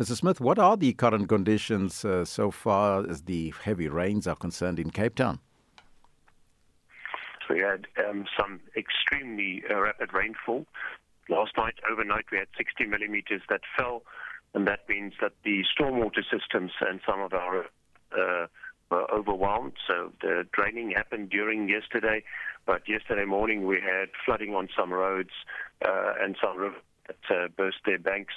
Mr. Smith, what are the current conditions uh, so far as the heavy rains are concerned in Cape Town? We had um, some extremely uh, rapid rainfall. Last night, overnight, we had 60 millimeters that fell, and that means that the stormwater systems and some of our uh, were overwhelmed. So the draining happened during yesterday, but yesterday morning we had flooding on some roads uh, and some rivers that uh, burst their banks,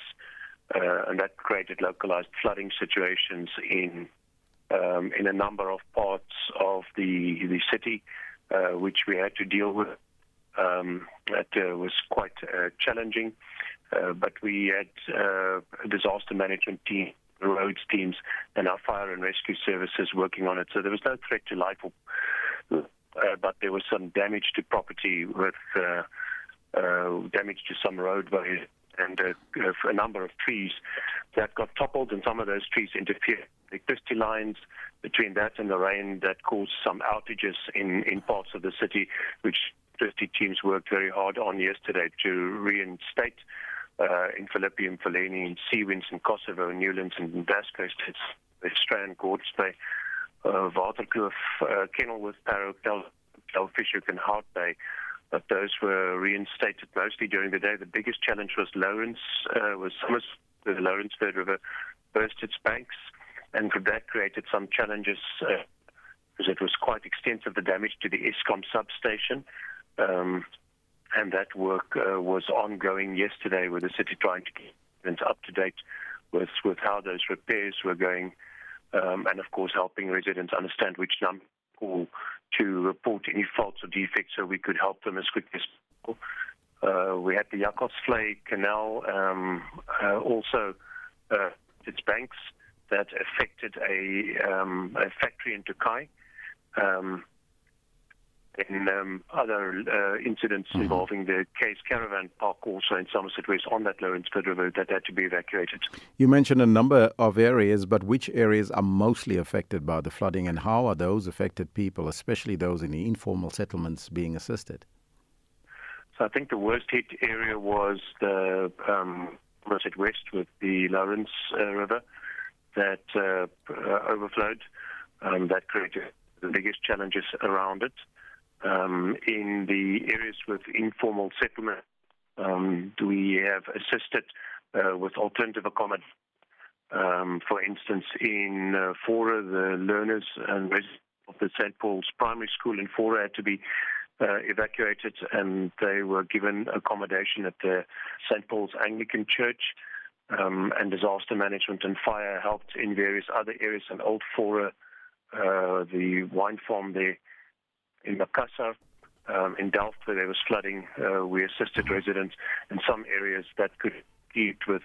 uh, and that created localized flooding situations in um, in a number of parts of the the city. Uh, which we had to deal with. Um, that uh, was quite uh, challenging, uh, but we had uh, a disaster management team, roads teams, and our fire and rescue services working on it. So there was no threat to life, but there was some damage to property with damage to some roadways and a number of trees that got toppled, and some of those trees interfered electricity lines between that and the rain that caused some outages in, in parts of the city, which electricity teams worked very hard on yesterday to reinstate uh, in Philippi and Mfuleni, in Seawinds in Kosovo, Newlands and Vasco states, Strand, Gordons Bay, uh, Waterkloof, uh, Kenilworth, Parow, Fish Hoek and Hout Bay. But those were reinstated mostly during the day. The biggest challenge was Lawrence, uh, was Summers, the Lawrenceford River burst its banks and that created some challenges uh, because it was quite extensive, the damage to the Eskom substation. Um, and that work uh, was ongoing yesterday with the city trying to keep up to date with, with how those repairs were going, um, and of course helping residents understand which number to report any faults or defects so we could help them as quickly as possible. Uh, we had the Jakhals Canal um, uh, also uh, its banks that affected a, um, a factory in Tokai. Um, in um, other uh, incidents mm-hmm. involving the Case Caravan Park, also in Somerset West, on that Lawrenceford River, that had to be evacuated. You mentioned a number of areas, but which areas are mostly affected by the flooding, and how are those affected people, especially those in the informal settlements, being assisted? So I think the worst hit area was the um, Somerset West with the Lourens uh, River that uh, uh, overflowed. Um, that created the biggest challenges around it. Um, in the areas with informal settlement, um, we have assisted uh, with alternative accommodation. Um, for instance, in uh, Faure, the learners and residents of the St. Paul's Primary School in Faure had to be uh, evacuated, and they were given accommodation at the St. Paul's Anglican Church um, and disaster management and fire helped in various other areas. And Old Faure, uh, the wine farm there in Macassar, um, in Delft, where there was flooding, uh, we assisted residents in some areas that could deal with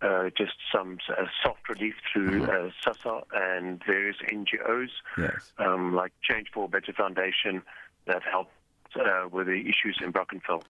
uh, just some uh, soft relief through mm-hmm. uh, SASSA and various NGOs, yes. um, like Change for a Better Foundation, that helped uh, with the issues in Brackenfell.